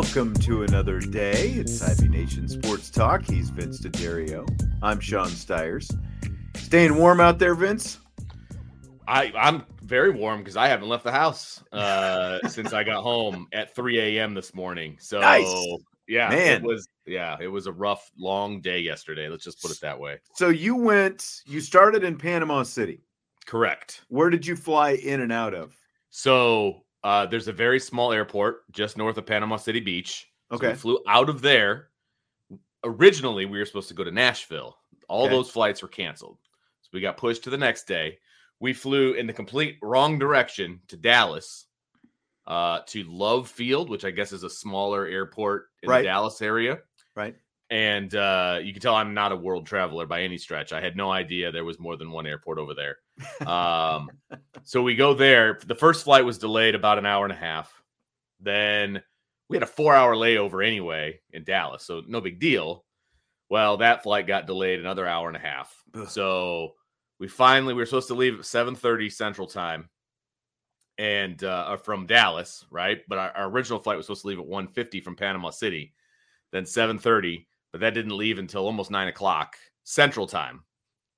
Welcome to another day. It's IB Nation Sports Talk. He's Vince D'Addario. I'm Sean Stiers. Staying warm out there, Vince? I, I'm very warm because I haven't left the house uh, since I got home at 3 a.m. this morning. So, Nice. yeah, Man. it was yeah, it was a rough, long day yesterday. Let's just put it that way. So you went, you started in Panama City. Correct. Where did you fly in and out of? So, uh, there's a very small airport just north of Panama City Beach. So Okay. we flew out of there. Originally, we were supposed to go to Nashville. All Okay. those flights were canceled. So we got pushed to the next day. We flew in the complete wrong direction to Dallas, uh, to Love Field, which I guess is a smaller airport in Right. the Dallas area. Right. And uh, you can tell I'm not a world traveler by any stretch. I had no idea there was more than one airport over there. Um, so we go there. The first flight was delayed about an hour and a half. Then we had a four hour layover anyway in Dallas. So no big deal. Well, that flight got delayed another hour and a half. Ugh. So we finally we were supposed to leave at 7:30 Central Time and uh from Dallas, right? But our, our original flight was supposed to leave at one fifty from Panama City, then 7:30, but that didn't leave until almost nine o'clock Central Time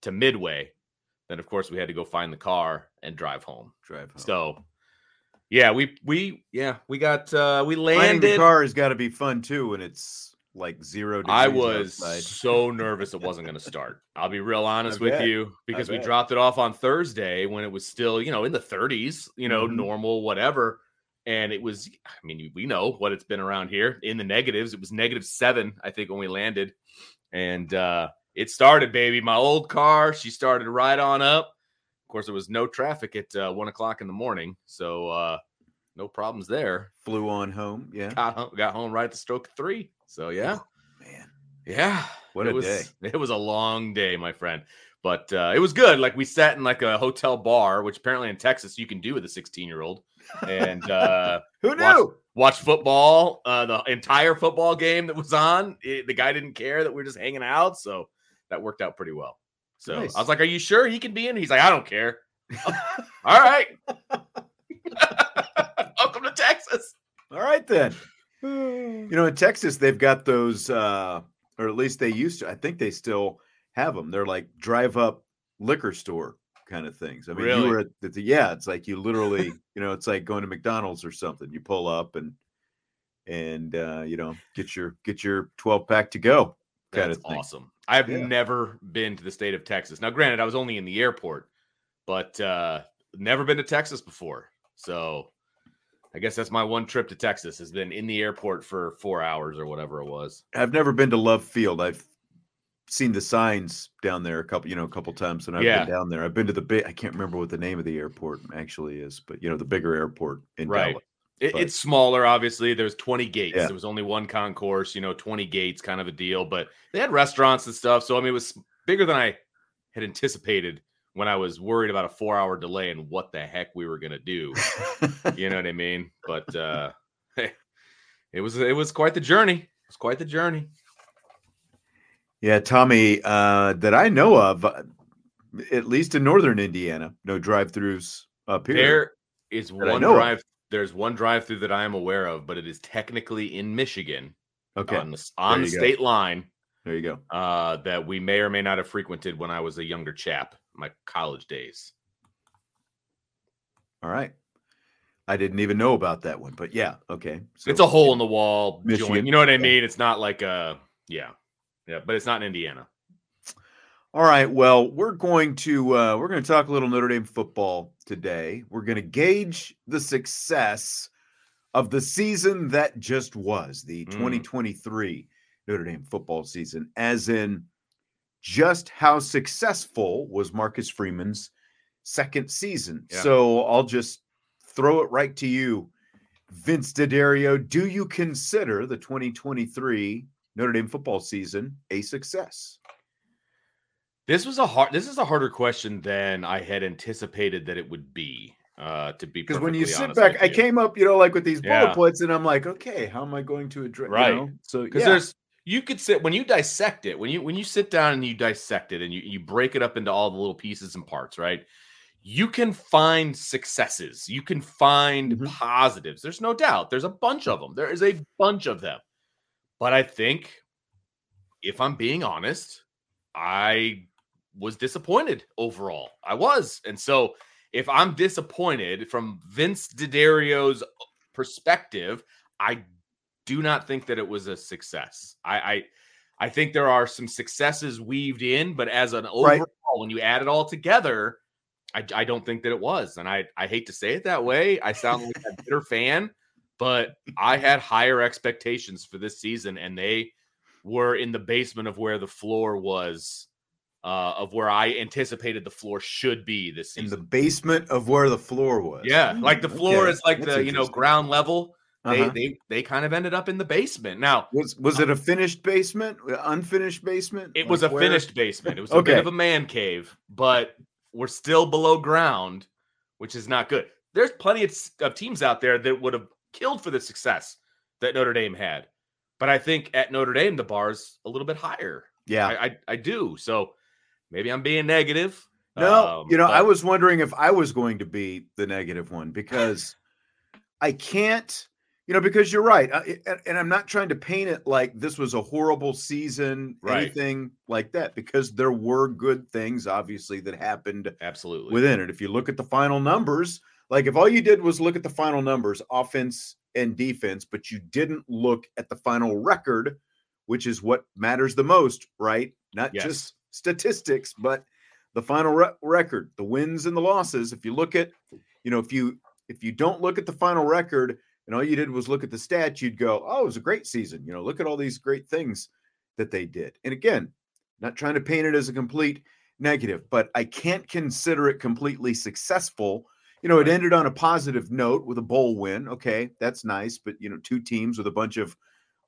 to Midway. Then of course we had to go find the car and drive home. Drive home. So yeah, we we yeah, we got uh we Finding the landed. car has got to be fun too when it's like zero degrees I was outside. so nervous it wasn't going to start. I'll be real honest I with bet. you because we dropped it off on Thursday when it was still, you know, in the 30s, you know, Mhm. normal, whatever. And it was, I mean, we know what it's been around here in the negatives. It was negative seven, I think, when we landed. And uh it started, baby. My old car, she started right on up. Of course, there was no traffic at uh, one o'clock in the morning. So uh no problems there. Flew on home. Yeah. Got home, got home right at the stroke of three. So yeah. Man. Yeah. What it a was, day. It was a long day, my friend. But uh, it was good. Like we sat in like a hotel bar, which apparently in Texas you can do with a 16 year old, and uh, Who knew? watch football. Uh, the entire football game that was on, it- the guy didn't care that we were just hanging out, so that worked out pretty well. So Nice. I was like, "Are you sure he can be in?" He's like, "I don't care." All right. Welcome to Texas. All right then. You know, in Texas, they've got those, uh, or at least they used to. I think they still have them. They're like drive up liquor store kind of things. I mean, Really? you were at the, yeah, it's like you literally, you know, it's like going to McDonald's or something. You pull up and and uh, you know get your get your twelve pack to go That's of awesome. I've Yeah. never been to the state of Texas. Now, granted, I was only in the airport, but uh, never been to Texas before. So I guess that's my one trip to Texas has been in the airport for four hours or whatever it was. I've never been to Love Field. I've seen the signs down there a couple, you know, a couple times and I've Yeah. been down there. I've been to the big. I can't remember what the name of the airport actually is, but you know, the bigger airport in Right. Dallas. It, it's smaller, obviously. There's 20 gates. Yeah. There was only one concourse, you know, 20 gates kind of a deal, but they had restaurants and stuff. So, I mean, it was bigger than I had anticipated when I was worried about a four hour delay and what the heck we were going to do. you know what I mean? But uh it was it was quite the journey. It was quite the journey. Yeah, Tommy, uh, that I know of, uh, at least in northern Indiana, no drive-throughs up here. There is one drive. There's one drive-through that I am aware of, but it is technically in Michigan okay, on the on the go. state line there you go. uh, that we may or may not have frequented when I was a younger chap, my college days. All right. I didn't even know about that one, but yeah, okay. So it's a hole in the wall Michigan, joint. You know what I mean? It's not like a yeah, yeah, but it's not in Indiana. All right. Well, we're going to uh, we're going to talk a little Notre Dame football today. We're going to gauge the success of the season that just was the Mm. 2023 Notre Dame football season, as in just how successful was Marcus Freeman's second season. Yeah. So I'll just throw it right to you, Vince D'Addario. Do you consider the 2023 Notre Dame football season a success? This was a hard. This is a harder question than I had anticipated that it would be. Uh, to be Because when you sit back, with I came up, you know, like with these bullet Yeah. points, and I'm like, okay, how am I going to address? you Right. know? So because yeah. there's you could sit when you dissect it when you when you sit down and you dissect it and you, you break it up into all the little pieces and parts right you can find successes you can find Mhm. positives there's no doubt there's a bunch of them there is a bunch of them but i think if i'm being honest i was disappointed overall i was and so if i'm disappointed from vince D'Addario's uh, perspective i do not think that it was a success. I I, I think there are some successes weaved in, but as an overall, Right. when you add it all together, I, I don't think that it was. And I I hate to say it that way. I sound like a bitter fan, but I had higher expectations for this season, and they were in the basement of where the floor was. Uh, of where I anticipated the floor should be this in the basement of where the floor was. yeah, like the Mm, floor okay. is like That's the you know ground level. They Uh-huh. they they kind of ended up in the basement. Now Was was it a finished basement? Unfinished basement? It was a where- finished basement. It was a bit of a man cave, but we're still below ground, which is not good. There's plenty of, of teams out there that would have killed for the success that Notre Dame had. But I think at Notre Dame, the bar's a little bit higher. Yeah. I, I, I do. So maybe I'm being negative. No, um, you know, I was wondering if I was going to be the negative one because I can't, you know, because you're right. I, and, and I'm not trying to paint it like this was a horrible season, Right. anything like that, because there were good things, obviously, that happened absolutely. within it. If you look at the final numbers, like if all you did was look at the final numbers, offense and defense, but you didn't look at the final record, which is what matters the most, right? Not Yes. just statistics, but the final re- record, the wins and the losses. If you look at, you know, if you if you don't look at the final record and all you did was look at the stats, you'd go, "Oh, it was a great season." You know, look at all these great things that they did. And again, not trying to paint it as a complete negative, but I can't consider it completely successful. You know, it ended on a positive note with a bowl win. Okay, that's nice, but you know, two teams with a bunch of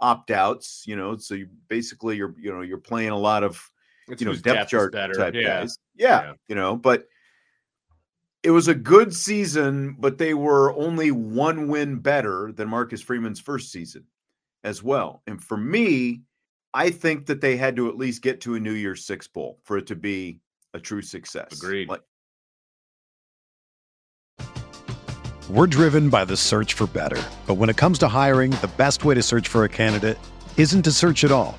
opt-outs, you know, so you basically you're you know, you're playing a lot of It's you know, whose depth chart better. type yeah. guys. Yeah, Yeah. you know, but it was a good season, but they were only one win better than Marcus Freeman's first season as well. And for me, I think that they had to at least get to a New Year's Six bowl for it to be a true success. Agreed. Like, We're driven by the search for better. But when it comes to hiring, the best way to search for a candidate isn't to search at all.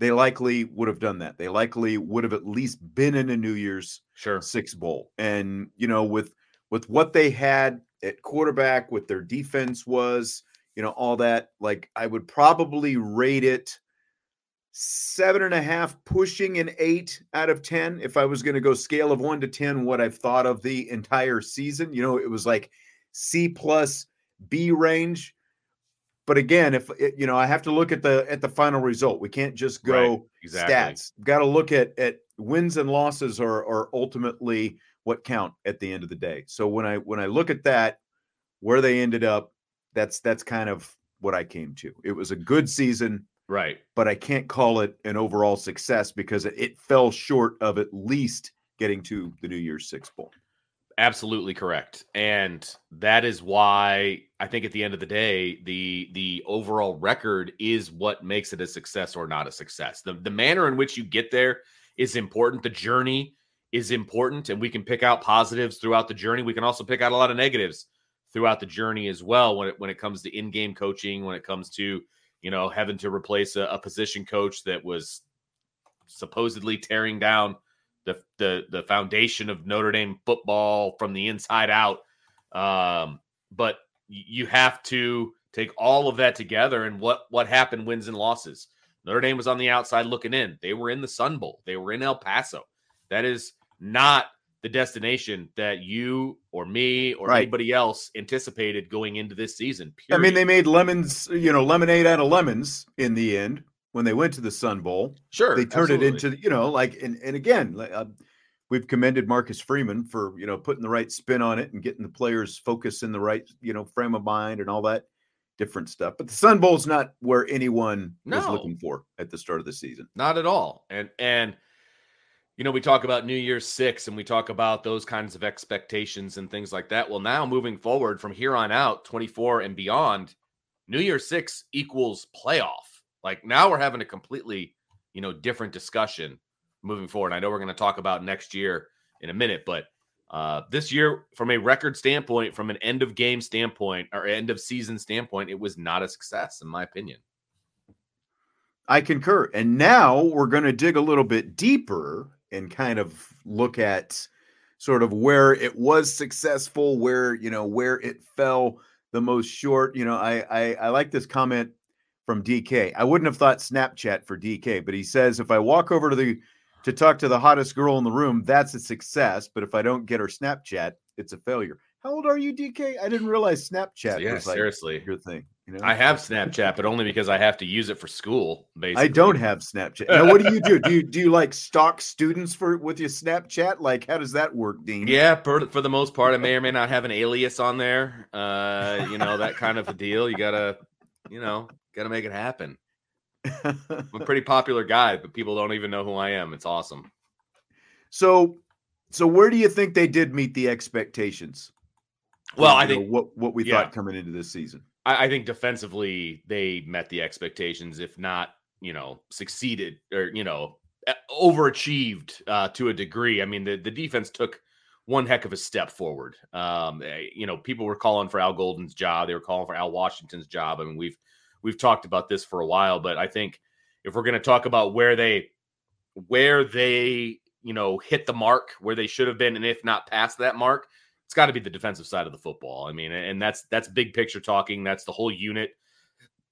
they likely would have done that. They likely would have at least been in a New Year's Sure. Six Bowl. And you know, with with what they had at quarterback, what their defense was, you know, all that, like I would probably rate it seven and a half, pushing an eight out of ten. If I was going to go scale of one to ten, what I've thought of the entire season, you know, it was like C plus B range. But again, if it, you know, I have to look at the at the final result. We can't just go Right, exactly. stats. Got to look at at wins and losses are are ultimately what count at the end of the day. So when I when I look at that, where they ended up, that's that's kind of what I came to. It was a good season, Right. but I can't call it an overall success because it, it fell short of at least getting to the New Year's Six Bowl. Absolutely correct. And that is why I think at the end of the day, the the overall record is what makes it a success or not a success. The the manner in which you get there is important. The journey is important, and we can pick out positives throughout the journey. We can also pick out a lot of negatives throughout the journey as well when it when it comes to in-game coaching, when it comes to, you know, having to replace a, a position coach that was supposedly tearing down the the the foundation of Notre Dame football from the inside out. Um, but you have to take all of that together and what what happened wins and losses. Notre Dame was on the outside looking in. They were in the Sun Bowl. They were in El Paso. That is not the destination that you or me or Right. anybody else anticipated going into this season. I mean, they made lemons, you know, lemonade out of lemons in the end when they went to the Sun Bowl. sure they turned absolutely. it into you know like and, and again uh, we've commended marcus freeman for you know putting the right spin on it and getting the players focused in the right you know frame of mind and all that different stuff but the sun bowl's not where anyone was looking for at the start of the season Not at all. And and you know, we talk about New Year's Six and we talk about those kinds of expectations and things like that. Well, now moving forward from here on out, 24 and beyond, New Year's Six equals playoff. Like now we're having a completely, you know, different discussion moving forward. I know we're going to talk about next year in a minute, but uh, this year, from a record standpoint, from an end of game standpoint or end of season standpoint, it was not a success, in my opinion. i concur and now we're going to dig a little bit deeper and kind of look at sort of where it was successful where you know where it fell the most short you know i i, I like this comment from DK. I wouldn't have thought Snapchat for DK, but he says if I walk over to the to talk to the hottest girl in the room, that's a success. But if I don't get her Snapchat, it's a failure. How old are you, DK? I didn't realize Snapchat yeah, was like seriously. your thing. You know, I have Snapchat, but only because I have to use it for school. Basically, I don't have Snapchat. Now, what do you do? Do you do you like stalk students for with your Snapchat? Like, how does that work, Dean? Yeah, for, for the most part, I may or may not have an alias on there. Uh, you know that kind of a deal. You gotta, you know, gotta make it happen. I'm a pretty popular guy, but people don't even know who I am. It's awesome. so, so where do you think they did meet the expectations? Well, I know, think what what we yeah. thought coming into this season. I, I think defensively they met the expectations, if not, you know, succeeded or you know, overachieved uh, to a degree. I mean, the the defense took one heck of a step forward. Um, eh, you know, people were calling for Al Golden's job. They were calling for Al Washington's job. I mean, we've we've talked about this for a while, but I think if we're going to talk about where they where they you know hit the mark where they should have been, and if not past that mark, it's got to be the defensive side of the football. I mean, and that's that's big picture talking. That's the whole unit.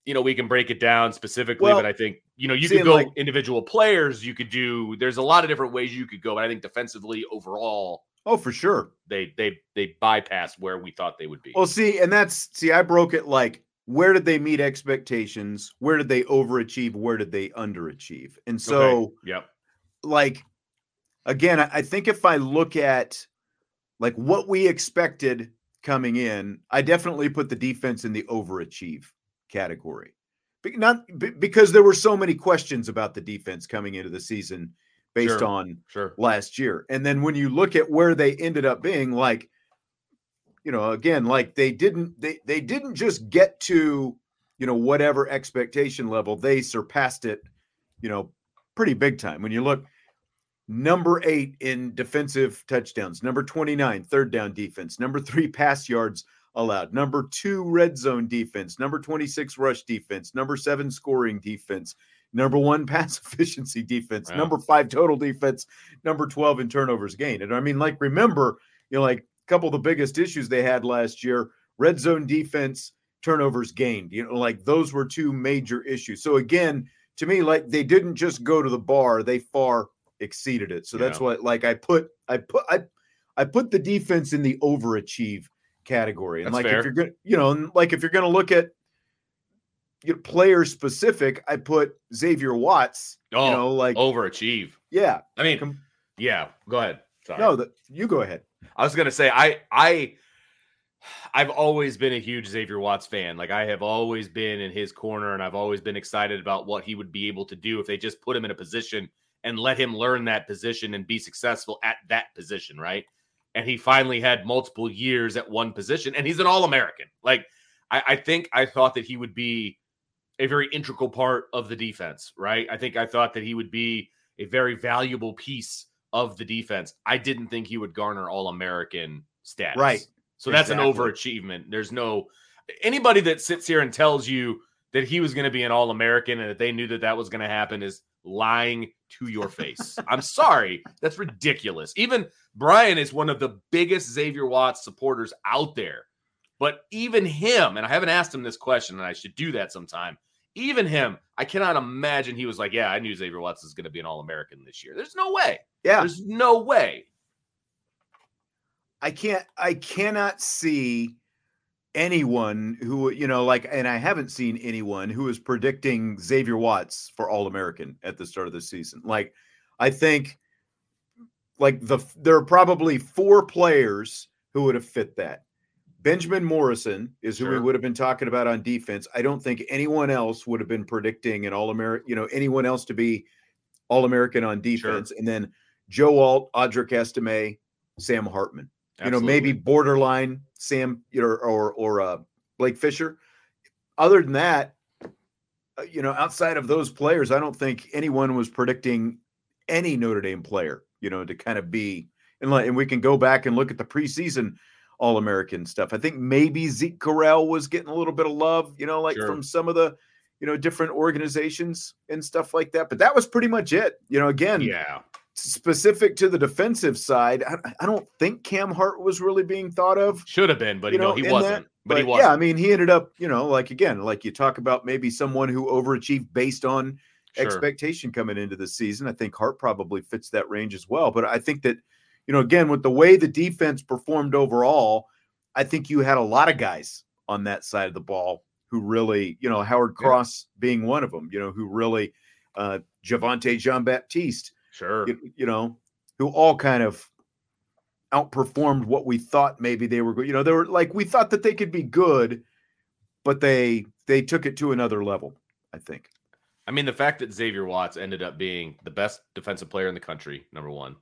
You know, we can break it down specifically, Well, but I think you know you could go like- individual players. You could do. There's a lot of different ways you could go, but I think defensively overall, Oh, for sure. they they they bypassed where we thought they would be. Well, see, and that's see, I broke it like where did they meet expectations? Where did they overachieve? Where did they underachieve? And so, Okay. yep, like, again, I think if I look at like what we expected coming in, I definitely put the defense in the overachieve category. Be- Not be- because there were so many questions about the defense coming into the season based Sure. on sure. last year. And then when you look at where they ended up being, like, you know, again, like they didn't they they didn't just get to, you know, whatever expectation level, they surpassed it, you know, pretty big time. When you look number eight in defensive touchdowns, number 29, third down defense, number three pass yards allowed, number two red zone defense, number 26 rush defense, number seven scoring defense, number one pass efficiency defense, Wow. number five total defense, number 12 in turnovers gained. And I mean, like, remember, you know, like couple of the biggest issues they had last year red zone defense, turnovers gained, you know, like those were two major issues. So again, to me, like they didn't just go to the bar, they far exceeded it. So that's what like I put I put I I put the defense in the overachieve category. And That's like fair. if you're gonna, you know, and like if you're gonna look at you know, player specific, I put Xavier Watts, Oh, you know, like overachieve. yeah. I mean, Com- yeah. Go ahead. Sorry. No, that you go ahead. I was gonna say I I I've always been a huge Xavier Watts fan. Like I have always been in his corner, and I've always been excited about what he would be able to do if they just put him in a position and let him learn that position and be successful at that position, right? And he finally had multiple years at one position, and he's an All American. Like I, I think I thought that he would be a very integral part of the defense, right? I think I thought that he would be a very valuable piece of the defense. I didn't think he would garner all American status. Right. So that's an overachievement. There's no anybody that sits here and tells you that he was going to be an all American and that they knew that that was going to happen is lying to your face. I'm sorry. That's ridiculous. Even Brian is one of the biggest Xavier Watts supporters out there. But even him, and I haven't asked him this question, and I should do that sometime. Even him, I cannot imagine he was like, Yeah, I knew Xavier Watts is going to be an All American this year. There's no way. Yeah. There's no way. I can't I cannot see anyone who you know like and I haven't seen anyone who is predicting Xavier Watts for All American at the start of the season. Like I think like the there are probably four players who would have fit that. Benjamin Morrison is who we would have been talking about on defense. I don't think anyone else would have been predicting an All American, you know, anyone else to be All American on defense. And then Joe Alt, Audric Estime, Sam Hartman you know, maybe borderline Sam you know, or or uh, Blake Fisher. Other than that, uh, you know, outside of those players, I don't think anyone was predicting any Notre Dame player, you know, to kind of be and like, and we can go back and look at the preseason All American stuff. I think maybe Zeke Correll was getting a little bit of love, you know, like Sure. from some of the you know different organizations and stuff like that. But that was pretty much it. You know, again, Yeah. specific to the defensive side, I, I don't think Cam Hart was really being thought of. Should have been, but You know, know, he wasn't. that- but, he wasn't. yeah, I mean, he ended up, you know, like again, like you talk about maybe someone who overachieved based on Sure. expectation coming into the season. I think Hart probably fits that range as well. But I think that, you know, again, with the way the defense performed overall, I think you had a lot of guys on that side of the ball who really, you know, Howard Yeah. Cross being one of them, you know, who really, uh, Javontae Jean Baptiste, Sure. you, you know, who all kind of outperformed what we thought maybe they were. go- You know, they were like we thought that they could be good, but they they took it to another level. I think. I mean, the fact that Xavier Watts ended up being the best defensive player in the country, number one,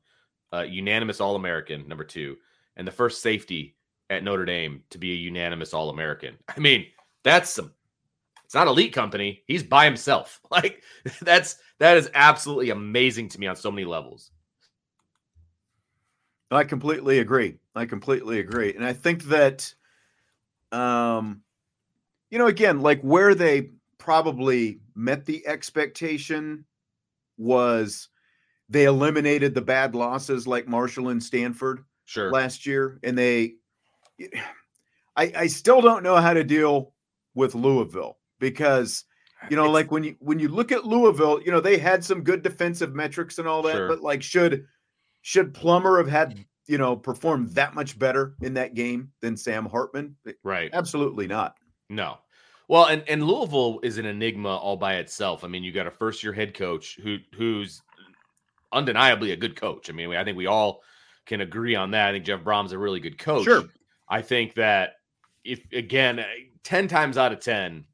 uh, unanimous All American, number two, and the first safety at Notre Dame to be a unanimous All American. I mean, that's some. It's not elite company. He's by himself. Like that's that is absolutely amazing to me on so many levels. I completely agree. I completely agree. And I think that um you know again like where they probably met the expectation was they eliminated the bad losses like Marshall and Stanford Sure. last year and they I, I still don't know how to deal with Louisville because you know, It's- like when you when you look at Louisville, you know, they had some good defensive metrics and all that, Sure. but like should should Plummer have had, you know, performed that much better in that game than Sam Hartman? right. Absolutely not. No. Well, and, and Louisville is an enigma all by itself. I mean, you got a first year head coach who who's undeniably a good coach. I mean, I think we all can agree on that. I think Jeff Brohm's a really good coach. Sure. I think that if again, uh, 10 times out of 10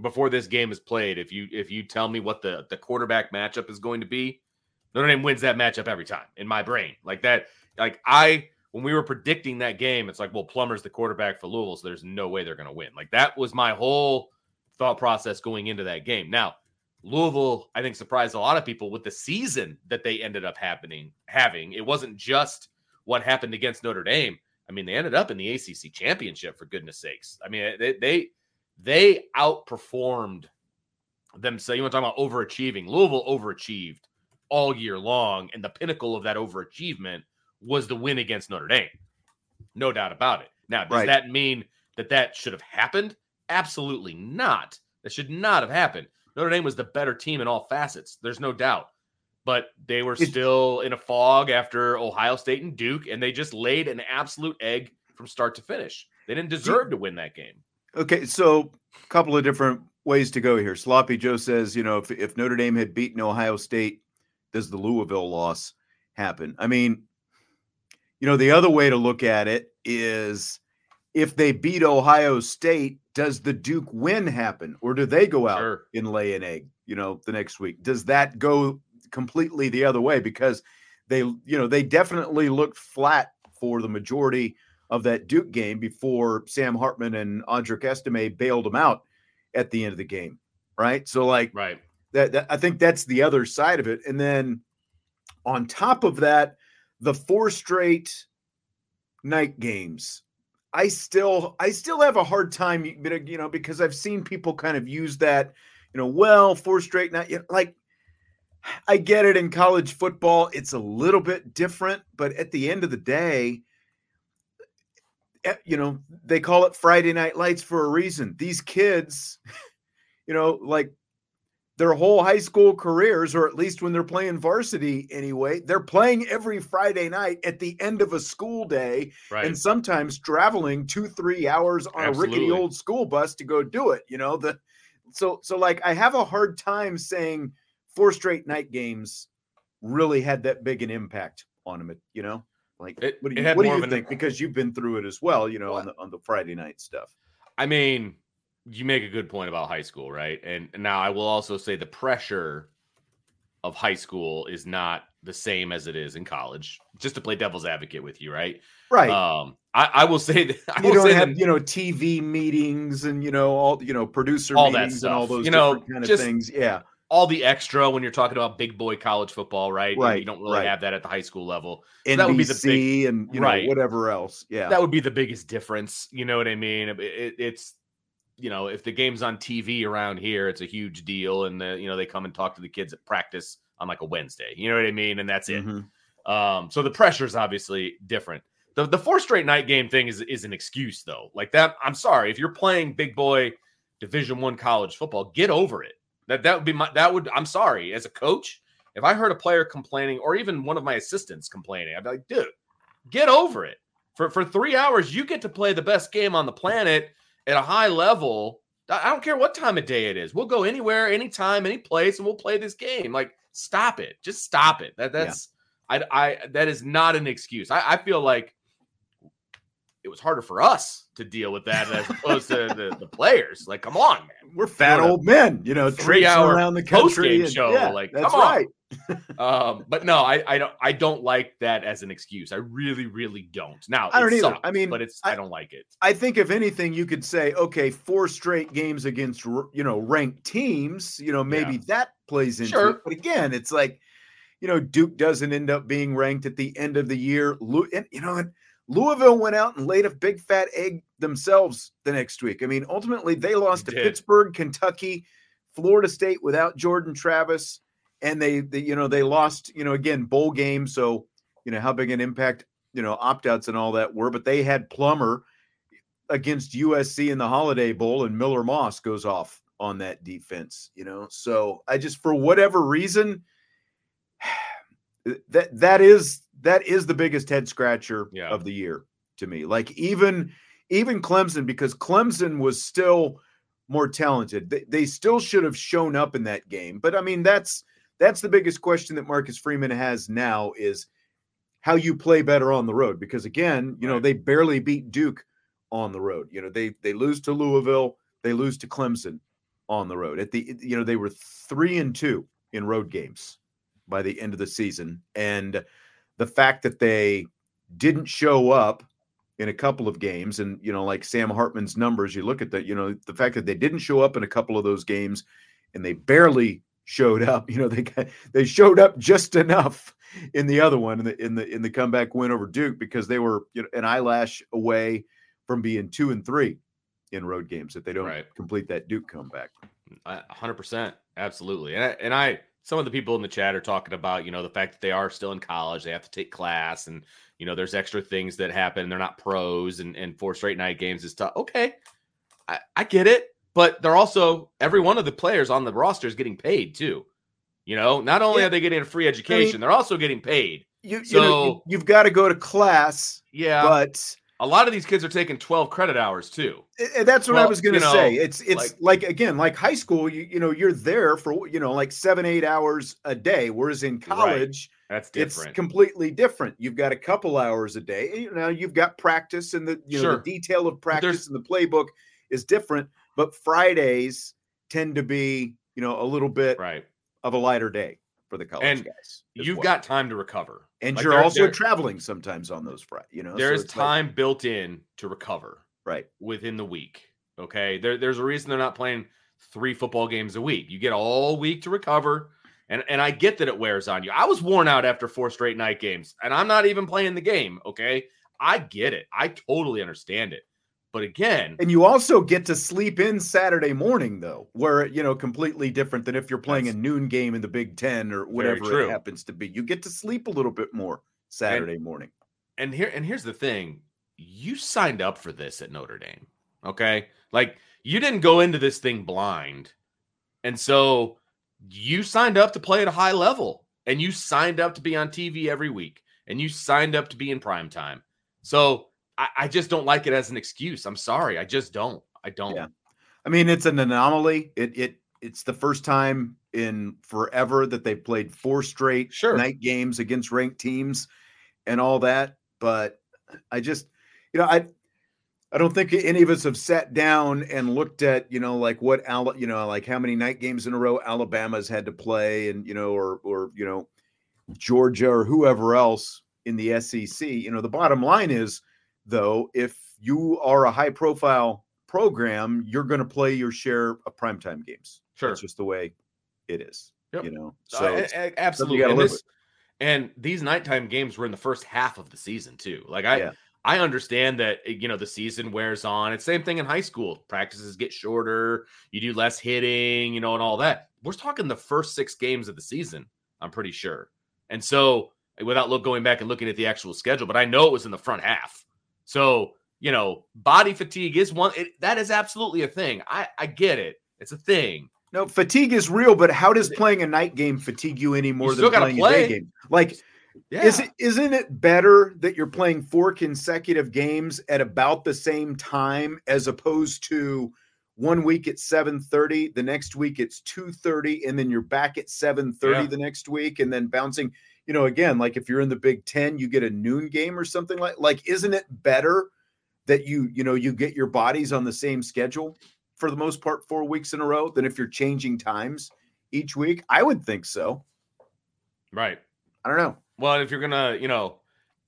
before this game is played, if you if you tell me what the the quarterback matchup is going to be, Notre Dame wins that matchup every time in my brain. Like that like I when we were predicting that game, it's like, well, Plummer's the quarterback for Louisville, so there's no way they're going to win. Like that was my whole thought process going into that game. Now, Louisville, I think, surprised a lot of people with the season that they ended up happening having. It wasn't just what happened against Notre Dame. I mean, they ended up in the ACC championship for goodness sakes. I mean, they they they outperformed them. So you want to talk about overachieving? Louisville overachieved all year long, and the pinnacle of that overachievement was the win against Notre Dame. No doubt about it. Now, does Right. that mean that that should have happened? Absolutely not. That should not have happened. Notre Dame was the better team in all facets. There's no doubt. But they were still in a fog after Ohio State and Duke, and they just laid an absolute egg from start to finish. They didn't deserve to win that game. Okay, so a couple of different ways to go here. Sloppy Joe says, you know, if, if Notre Dame had beaten Ohio State, does the Louisville loss happen? I mean, you know, the other way to look at it is if they beat Ohio State, does the Duke win happen or do they go out Sure. and lay an egg, you know, the next week? Does that go completely the other way? Because they, you know, they definitely looked flat for the majority of that Duke game before Sam Hartman and Audric Estime bailed them out at the end of the game. Right. So, like, Right. that, that I think that's the other side of it. And then on top of that, the four straight night games. I still I still have a hard time, you know, because I've seen people kind of use that, you know, well, four straight night. you know, Like, I get it in college football, it's a little bit different, but at the end of the day, eh, you know, they call it Friday Night Lights for a reason. These kids, you know, like their whole high school careers, or at least when they're playing varsity anyway, they're playing every Friday night at the end of a school day Right. and sometimes traveling two, three hours on a rickety old school bus to go do it. You know, the so so like I have a hard time saying four straight night games really had that big an impact on them. You know, like It- what do you, what do you think? Because you've been through it as well. You know, on the on the Friday night stuff. I mean, you make a good point about high school, right? And now I will also say the pressure of high school is not the same as it is in college. Just to play devil's advocate with you, right? Right. Um, I, I will say that I you don't say have that you know TV meetings and you know all you know producer All that meetings and all those You know, kind of things. Yeah. all the extra when you're talking about big boy college football, right? And Right, You don't really right. have that at the high school level. NBC that would be the big- and you know Right. whatever else. Yeah. That would be the biggest difference. You know what I mean? It- it- it's you know, if the game's on TV around here, it's a huge deal, and the, you know they come and talk to the kids at practice on like a Wednesday. You know what I mean? And that's it. Mhm. Um, so the pressure is obviously different. The the four straight night game thing is is an excuse though. Like that, I'm sorry if you're playing big boy Division One college football, get over it. That that would be my that would. I'm sorry as a coach. If I heard a player complaining, or even one of my assistants complaining, I'd be like, dude, get over it. For for three hours, you get to play the best game on the planet at a high level. I I don't care what time of day it is. We'll go anywhere, anytime, any place, and we'll play this game. Like, stop it. Just stop it. That Yeah. that's I I that is not an excuse. I, I feel like it was harder for us to deal with that as opposed to the, the players. Like, come on, man. We're fat Doing a old men, you know, three traipsing hour around the country. post-game and- show, yeah, like, that's come on. Um, but no, I, I don't I don't like that as an excuse. I really, really don't. Now I don't either. sucks, I mean, but it's I, I- don't like it. I think if anything, you could say, okay, four straight games against you know ranked teams. You know, maybe that plays into Sure. it. But again, it's like, you know, Duke doesn't end up being ranked at the end of the year. And, you know, and Louisville went out and laid a big fat egg themselves the next week. I mean, ultimately, they lost to did. Pittsburgh, Kentucky, Florida State without Jordan Travis, and they, they, you know, they lost, you know, again bowl game. So, you know, how big an impact, you know, opt outs and all that were. But they had Plummer against USC in the Holiday Bowl, and Miller Moss goes off on that defense. You know, so I just for whatever reason that that is that is the biggest head scratcher Yeah. of the year to me. Like even even Clemson, because Clemson was still more talented. They, they still should have shown up in that game. But I mean, that's that's the biggest question that Marcus Freeman has now is how you play better on the road. Because again, you know, they barely beat Duke on the road. You know, they they lose to Louisville, they lose to Clemson on the road. At the you know, they were three and two in road games by the end of the season. And the fact that they didn't show up in a couple of games and you know like Sam Hartman's numbers you look at that you know the fact that they didn't show up in a couple of those games and they barely showed up you know they got, they showed up just enough in the other one in the in the in the comeback win over Duke because they were you know an eyelash away from being 2 and 3 in road games if they don't Right. complete that Duke comeback hundred percent, absolutely. And I, and I, some of the people in the chat are talking about, you know, the fact that they are still in college, they have to take class, and you know, there's extra things that happen. They're not pros, and and four straight night games is tough. Okay, I, I get it, but they're also every one of the players on the roster is getting paid too. You know, not only Yeah. are they getting a free education, they're also getting paid. you, you know So- you, you've got to go to class Yeah, but a lot of these kids are taking 12 credit hours too. And that's what I was going you to know, say. It's it's like- like, again, like high school. You you know you're there for you know like seven eight hours a day, whereas in college That's it's completely different. You've got a couple hours a day. You know you've got practice and the you know Sure. the detail of practice and the playbook is different. But Fridays tend to be you know a little bit right. of a lighter day for the college And guys. You've well. got time to recover. and like, you're there- also there- traveling sometimes on those Fridays. You know so There's like- time built in to recover right? within the week. Okay. There, there's a reason they're not playing three football games a week. You get all week to recover. And, and I get that it wears on you. I was worn out after four straight night games, and I'm not even playing the game. Okay. I get it. I totally understand it. But again, And you also get to sleep in Saturday morning, though, where you know completely different than if you're playing a noon game in the Big Ten or whatever it happens to be. You get to sleep a little bit more Saturday morning. and here and here's the thing. You signed up for this at notre dame okay? Like you didn't go into this thing blind. And so you signed up to play at a high level. And you signed up to be on tv every week. And you signed up to be in prime time so i, I just don't like it as an excuse i'm sorry i just don't i don't Yeah. I mean, it's an anomaly. It it it's the first time in forever that they've played four straight Sure. night games against ranked teams and all that. But I just, you know, I I don't think any of us have sat down and looked at, you know, like what Al, you know, like how many night games in a row Alabama's had to play, and you know, or or you know, Georgia or whoever else in the SEC. You know, the bottom line is, though, if you are a high profile program, you're going to play your share of primetime games. Sure. That's just the way it is. Yep. You know, Uh, so a- absolutely. And, this- and these nighttime games were in the first half of the season too. Like I, Yeah. I understand that eh, you know the season wears on. It's same thing in high school. Practices get shorter. You do less hitting, you know, and all that. We're talking the first six games of the season. I'm pretty sure. And so, eh, without look going back and looking at the actual schedule, but I know it was in the front half. So you know, body fatigue is one. It, that is absolutely a thing. I I get it. It's a thing. no fatigue is real, but how does playing a night game fatigue you any more You than playing a day game? Like, Yeah. is it isn't it better that you're playing four consecutive games at about the same time as opposed to one week at 7:30, the next week it's 2:30, and then you're back at 7:30 Yeah. the next week, and then bouncing. You know, again, like if you're in the Big Ten, you get a noon game or something like like. Isn't it better that you you know you get your bodies on the same schedule for the most part four weeks in a row than if you're changing times each week? I would think so. right. I don't know Well, if you're gonna, you know,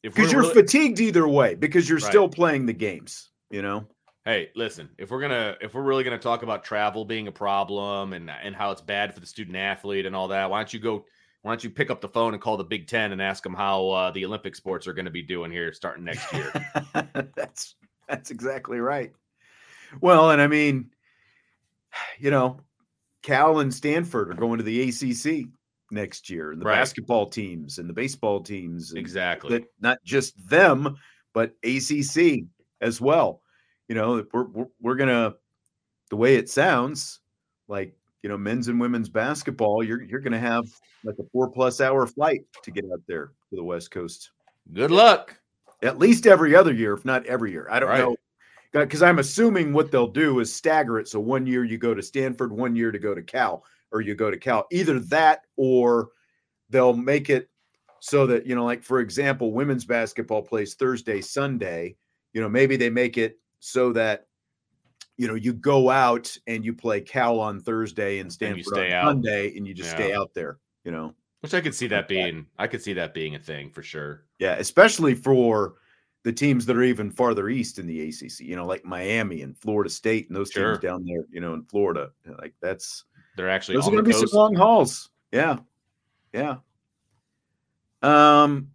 if because you're really- fatigued either way because you're Right. still playing the games. You know, hey, listen, if we're gonna, if we're really gonna talk about travel being a problem and and how it's bad for the student athlete and all that, why don't you go? Why don't you pick up the phone and call the Big Ten and ask them how uh, the Olympic sports are going to be doing here starting next year? that's that's exactly right. Well, and I mean, you know, Cal and Stanford are going to the ACC next year, and the Right. basketball teams and the baseball teams, exactly. that not just them, but ACC as well. you know, we're we're, we're gonna the way it sounds like you know men's and women's basketball. You're you're gonna have like a four plus hour flight to get out there to the West Coast. Good luck. At least every other year, if not every year. I don't Right. know uh, because I'm assuming what they'll do is stagger it. So one year you go to Stanford, one year to go to Cal, or you go to Cal. Either that or they'll make it so that, you know, like for example, women's basketball plays Thursday, Sunday. You know, maybe they make it so that, you know, you go out and you play Cal on Thursday and Stanford stay on out. Sunday and you just stay out there, you know. Which I could see that being I could see that being a thing for sure. Yeah, especially for the teams that are even farther east in the ACC, you know, like Miami and Florida State and those Sure. teams down there, you know, in Florida. Like that's They're actually those are going to be some long hauls. Yeah, yeah. Um.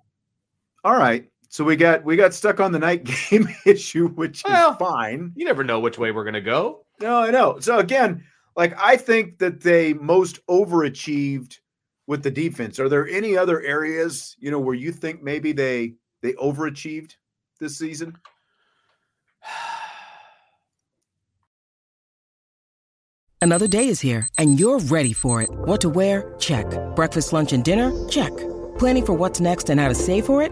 All right, so we got we got stuck on the night game issue, which Well, is fine. You never know which way we're gonna go. No, I know. So again, like I think that they most overachieved with the defense. Are there any other areas, you know, where you think maybe they they overachieved this season? Another day is here, and you're ready for it. What to wear? Check. Breakfast, lunch, and dinner? Check. Planning for what's next and how to save for it?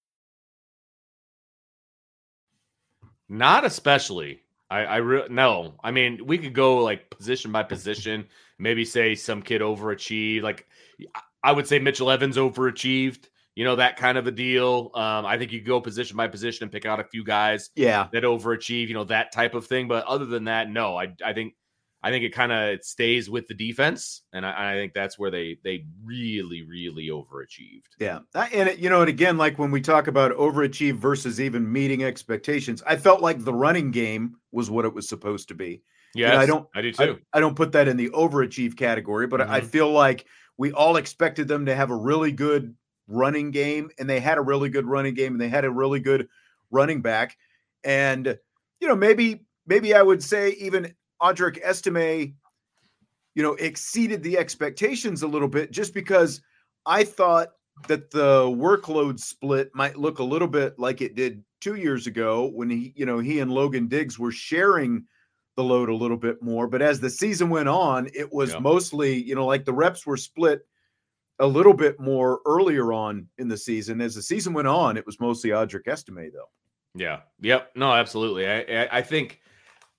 Not especially. I, I re- no. I mean, we could go like position by position. Maybe say some kid overachieved. Like I- would say Mitchell Evans overachieved. You know that kind of a deal. Um, I think you go position by position and pick out a few guys Yeah. that overachieve. You know that type of thing. But other than that, no. I I think I think it kind of stays with the defense, and I, I think that's where they they really really overachieved. Yeah. And it, you know, and again, like when we talk about overachieve versus even meeting expectations, I felt like the running game was what it was supposed to be. Yeah, I don't- I do too. I don't put that in the overachieve category, but I Mhm. feel like we all expected them to have a really good running game, and they had a really good running game, and they had a really good running back. And you know, maybe maybe I would say even Audric Estime, you know, exceeded the expectations a little bit just because I thought that the workload split might look a little bit like it did two years ago when he, you know, he and Logan Diggs were sharing the load a little bit more. But as the season went on, it was Yeah. mostly, you know, like the reps were split a little bit more earlier on in the season. As the season went on, it was mostly Audric Estime, though. Yeah. Yep. No, absolutely. I, I I think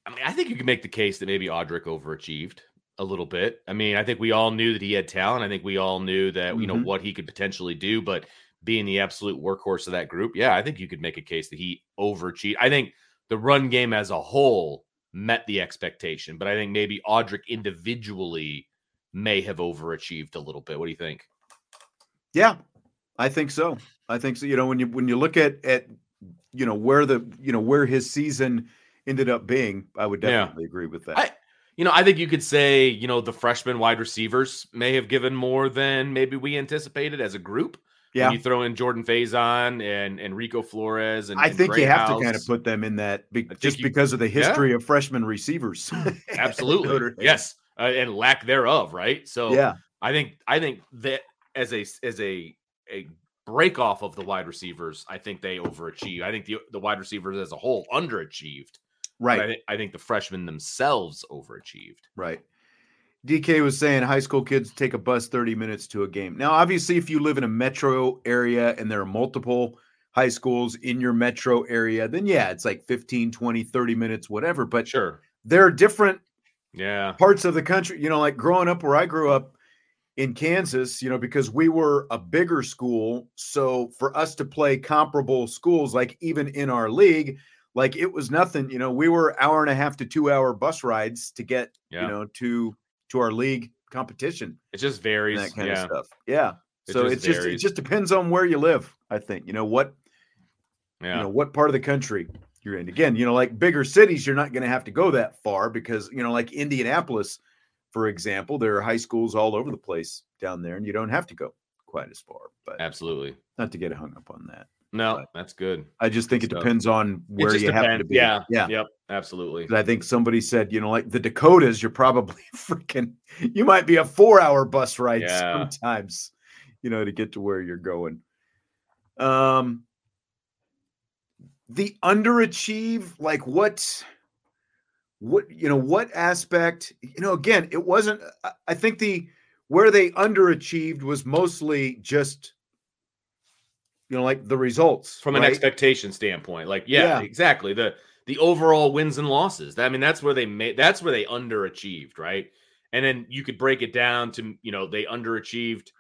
I mean I think you can make the case that maybe Audric overachieved a little bit. I mean, I think we all knew that he had talent. I think we all knew that you know Mhm. what he could potentially do, but being the absolute workhorse of that group, yeah, I think you could make a case that he overachieved. I think the run game as a whole met the expectation, but I think maybe Audric individually may have overachieved a little bit. What do you think? Yeah, I think so. I think so. You know, when you when you look at at you know where the you know where his season ended up being, I would Yeah. definitely agree with that. I, you know, I think you could say, you know, the freshman wide receivers may have given more than maybe we anticipated as a group. yeah, When you throw in Jordan Faison and and Rico Flores and I and think you have to kind of put them in that be, just you- because of the yeah. history of freshman receivers. absolutely yes, uh, and lack thereof, right? So Yeah, I think I think that as a as a a break off of the wide receivers, I think they overachieved. I think the the wide receivers as a whole underachieved. Right, I, think I think the freshmen themselves overachieved. right. DK was saying high school kids take a bus 30 minutes to a game. Now, obviously, if you live in a metro area and there are multiple high schools in your metro area, then yeah, it's like 15, 20, 30 minutes, whatever. But Sure. there are different Yeah. parts of the country, you know, like growing up where I grew up, in Kansas, you know, because we were a bigger school. So for us to play comparable schools, like even in our league, like it was nothing, you know, we were hour and a half to two hour bus rides to get, Yeah. you know, to to our league competition It just varies. that kind yeah. of stuff. Yeah. It so just it's just it just depends on where you live, I think. You know, what Yeah. you know, what part of the country you're in. Again, you know, like bigger cities, you're not going to have to go that far because, you know, like Indianapolis, for example, there are high schools all over the place down there, and you don't have to go quite as far. But Absolutely. not to get hung up on that. No, But- that's good. I just think it Stuff. depends on where you happen to be. Yeah. Yeah. Yep. Absolutely. I think somebody said, you know, like the Dakotas, you're probably freaking, you might be a four hour bus ride Yeah. sometimes, you know, to get to where you're going. Um, the underachieve, like what, what, you know, what aspect, you know, again, it wasn't, I think the, where they underachieved was mostly just, you know, like the results From an expectation standpoint. Like, yeah, Yeah. exactly. The the overall wins and losses. I mean, that's where they made that's where they underachieved, right? And then you could break it down to, you know, they underachieved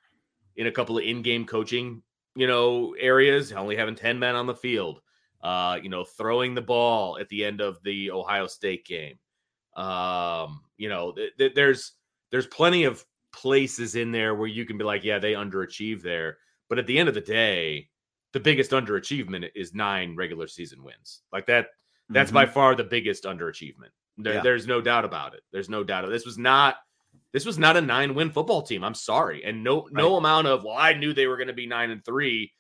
in a couple of in-game coaching, you know, areas, only having 10 men on the field. Uh, you know, throwing the ball at the end of the Ohio State game. Um, you know, th- th- there's there's plenty of places in there where you can be like, yeah, they underachieved there. But at the end of the day, the biggest underachievement is nine regular season wins. Like that, that's Mhm. by far the biggest underachievement. There- Yeah. There's no doubt about it. There's no doubt. This was not this was not a nine win football team. I'm sorry. And no no amount of well, I knew they were going to be nine and three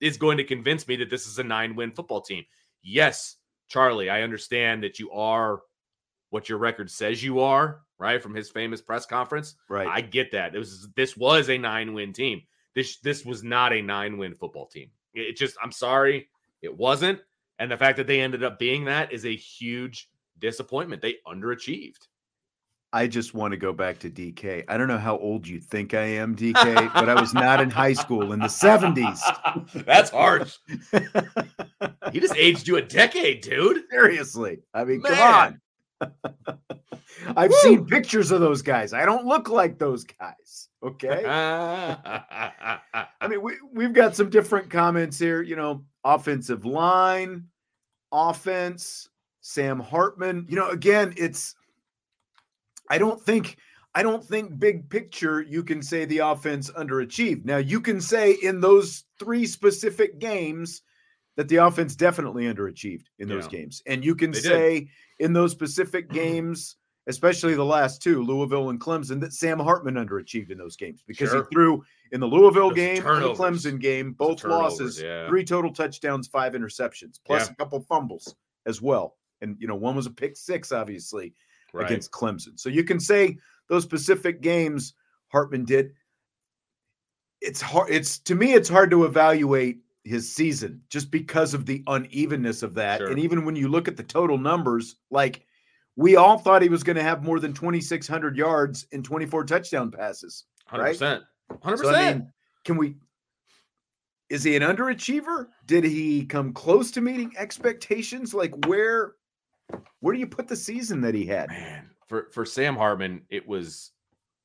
is going to convince me that this is a nine win football team. Yes, Charlie, I understand that you are what your record says you are, right? From his famous press conference. right. I get that. It was this was a nine win team. This this was not a nine win football team. It just I'm sorry, it wasn't. And the fact that they ended up being that is a huge disappointment. They underachieved. I just want to go back to DK. I don't know how old you think I am, DK, but I was not in high school in the 70s. That's harsh. He just aged you a decade, dude. Seriously. I mean, Man. come on. I've seen pictures of those guys. I don't look like those guys. Okay. I mean, we, we've got some different comments here. You know, offensive line, offense, Sam Hartman. You know, again, it's, I don't think, I don't think big picture you can say the offense underachieved. Now, you can say in those three specific games that the offense definitely underachieved in those Yeah. games. And you can They did. say in those specific games, especially the last two, Louisville and Clemson, that Sam Hartman underachieved in those games because Sure. he threw in the Louisville Those game and the. Clemson game, both losses, yeah. three total touchdowns, five interceptions, plus Yeah. a couple fumbles as well. And you know, one was a pick six, obviously, right. against Clemson. So you can say those specific games Hartman did. It's hard. It's to me, it's hard to evaluate his season just because of the unevenness of that. Sure. And even when you look at the total numbers, like we all thought he was going to have more than 2,600 yards and 24 touchdown passes. 100%. 100%. So, I mean, can we? Is he an underachiever? Did he come close to meeting expectations? Like where, where do you put the season that he had? man for for sam hartman it was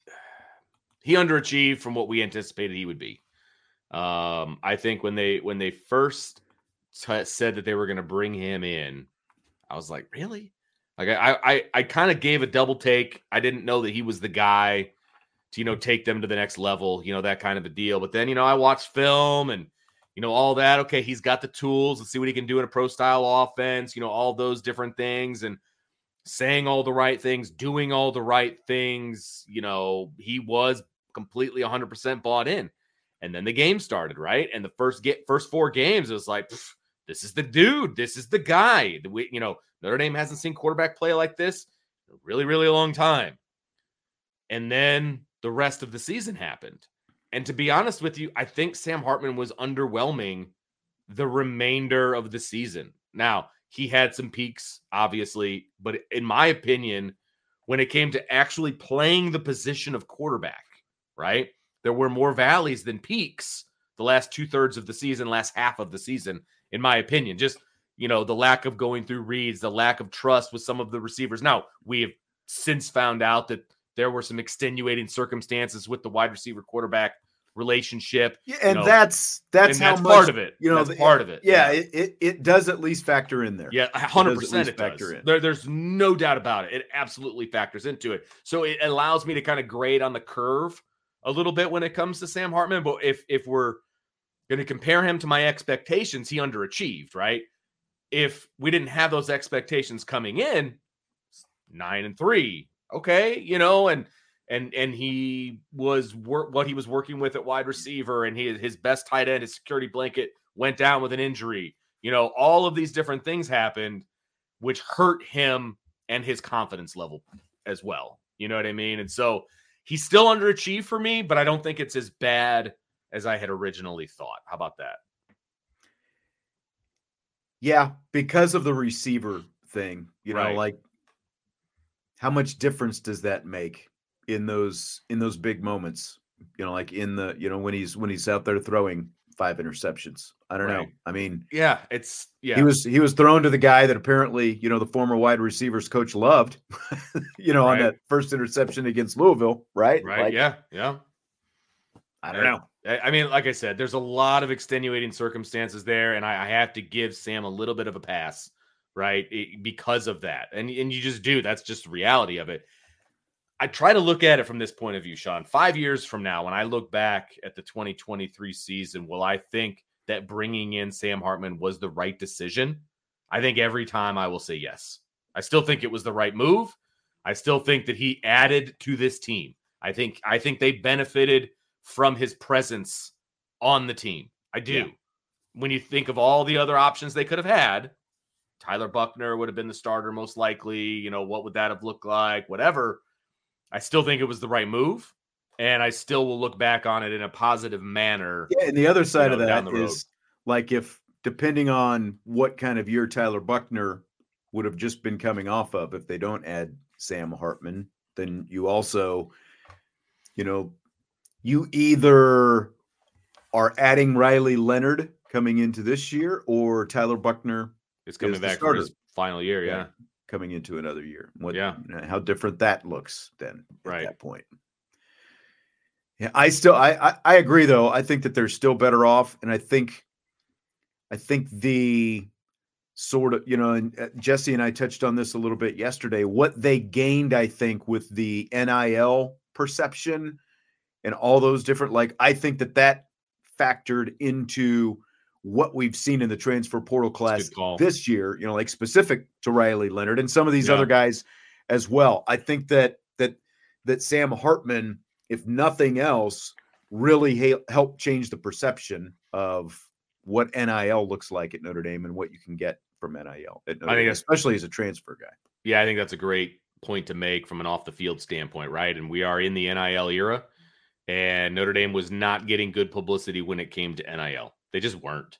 he underachieved from what we anticipated he would be um i think when they when they first t- said that they were going to bring him in i was like really like i i i kind of gave a double take i didn't know that he was the guy to you know take them to the next level you know that kind of a deal but then you know i watched film and you know all that okay he's got the tools let's see what he can do in a pro style offense you know all those different things and saying all the right things, doing all the right things. You know, he was completely 100% bought in. And then the game started, right? And the first get first four games, it was like, this is the dude, this is the guy. We, you know, Notre Dame hasn't seen quarterback play like this really, really long time. And then the rest of the season happened. And to be honest with you, I think Sam Hartman was underwhelming the remainder of the season. Now, he had some peaks, obviously, but in my opinion, when it came to actually playing the position of quarterback, right, there were more valleys than peaks the last two thirds of the season, last half of the season, in my opinion. Just, you know, the lack of going through reads, the lack of trust with some of the receivers. Now, we have since found out that there were some extenuating circumstances with the wide receiver quarterback relationship. Yeah, and know, that's that's and how that's much, part of it. You know, that's the- part of it. Yeah, It, it it does at least factor in there. Yeah, hundred percent. It does. factor in. There, there's no doubt about it. It absolutely factors into it. So it allows me to kind of grade on the curve a little bit when it comes to Sam Hartman. But if if we're going to compare him to my expectations, he underachieved, right? If we didn't have those expectations coming in, nine and three, okay, you know, and and and he was wor- what he was working with at wide receiver, and he his best tight end, his security blanket, went down with an injury. You know, all of these different things happened, which hurt him and his confidence level as well. You know what I mean? And so he's still underachieved for me, but I don't think it's as bad as I had originally thought. How about that? Yeah, because of the receiver thing, you know, like how much difference does that make in those in those big moments? You know, like in the you know when he's when he's out there throwing five interceptions. I don't know. I mean, Yeah, it's yeah. he was he was thrown to the guy that apparently you know the former wide receivers coach loved. you know, on that first interception against Louisville, right? right. Like, yeah, yeah. I don't know. I mean, like I said, there's a lot of extenuating circumstances there, and I, I have to give Sam a little bit of a pass, right? It- because of that, and and you just do. That's just the reality of it. I try to look at it from this point of view, Sean. Five years from now, when I look back at the 2023 season, will I think that bringing in Sam Hartman was the right decision? I think every time I will say yes. I still think it was the right move. I still think that he added to this team. I think I think they benefited from his presence on the team. I do. Yeah. When you think of all the other options they could have had, Tyler Buchner would have been the starter most likely. You know, what would that have looked like? Whatever. I still think it was the right move. And I still will look back on it in a positive manner. Yeah, and the other side know, of that is like if depending on what kind of year Tyler Buchner would have just been coming off of, if they don't add Sam Hartman, then you also, you know, you either are adding Riley Leonard coming into this year or Tyler Buchner coming is the back for his final year. Yeah. Coming into another year. What, Yeah. you know, how different that looks then at Right. that point. Yeah, I still I, I I agree though. I think that they're still better off, and I think I think the sort of you know, and uh, Jesse and I touched on this a little bit yesterday. What they gained, I think, with the NIL perception and all those different like I think that that factored into what we've seen in the transfer portal class this year, you know, like specific to Riley Leonard and some of these Yeah. other guys as well. I think that that that Sam Hartman, if nothing else, really ha- helped change the perception of what NIL looks like at Notre Dame and what you can get from NIL at Notre I think especially as a transfer guy. Yeah, I think that's a great point to make from an off the field standpoint, right? And we are in the NIL era, and Notre Dame was not getting good publicity when it came to NIL. They just weren't.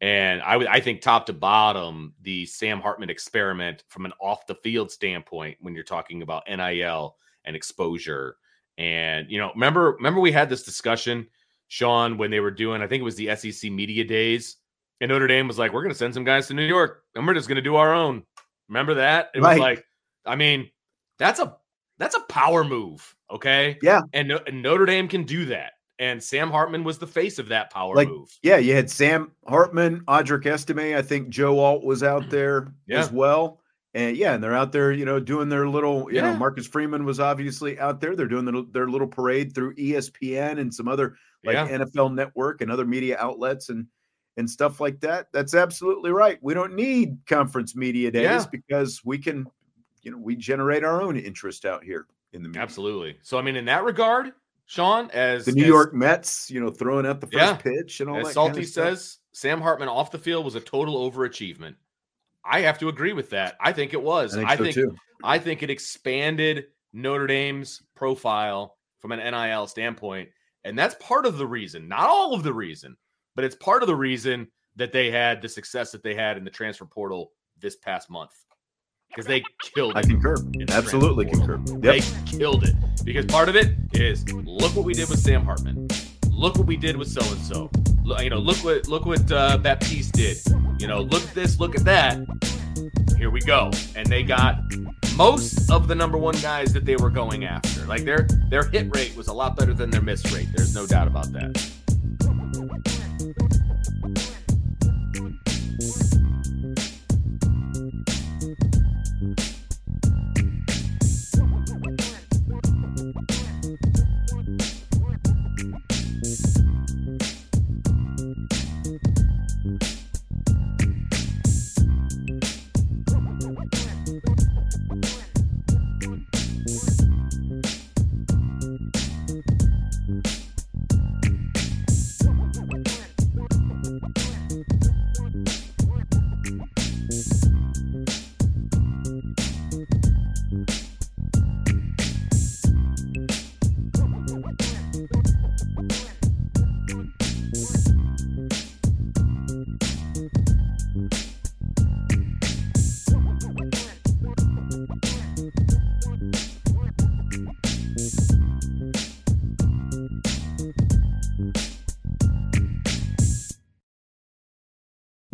And I would, I think, top to bottom, the Sam Hartman experiment from an off the field standpoint, when you're talking about NIL and exposure, and you know, remember, remember we had this discussion, Sean, when they were doing, I think it was the SEC media days, and Notre Dame was like, "We're going to send some guys to New York, and we're just going to do our own." Remember that? It was like, I mean, that's a that's a power move, okay? Yeah. And, and Notre Dame can do that, and Sam Hartman was the face of that power Like, move. Yeah, you had Sam Hartman, Audric Estime. I think Joe Alt was out there Yeah. as well. And yeah, and they're out there, you know, doing their little, you know, Marcus Freeman was obviously out there. They're doing their, their little parade through ESPN and some other like yeah, NFL Network and other media outlets and and stuff like that. That's absolutely right. We don't need conference media days Yeah. because we can, you know, we generate our own interest out here in the media. absolutely. So I mean, in that regard, Sean, as The New as- York Mets, you know, throwing out the first Yeah. pitch and all as that. Salty kind of says, Sam Hartman off the field was a total overachievement. I have to agree with that. I think it was. I think so too. I think it expanded Notre Dame's profile from an NIL standpoint. And that's part of the reason, not all of the reason, but it's part of the reason that they had the success that they had in the transfer portal this past month. Because they killed it. I concur. Absolutely concur. Yep. They killed it. Because part of it is look what we did with Sam Hartman. Look what we did with so and so. You know, look what look what uh, Baptiste did. You know, look at this, look at that. Here we go. And they got most of the number one guys that they were going after. Like their their hit rate was a lot better than their miss rate. There's no doubt about that.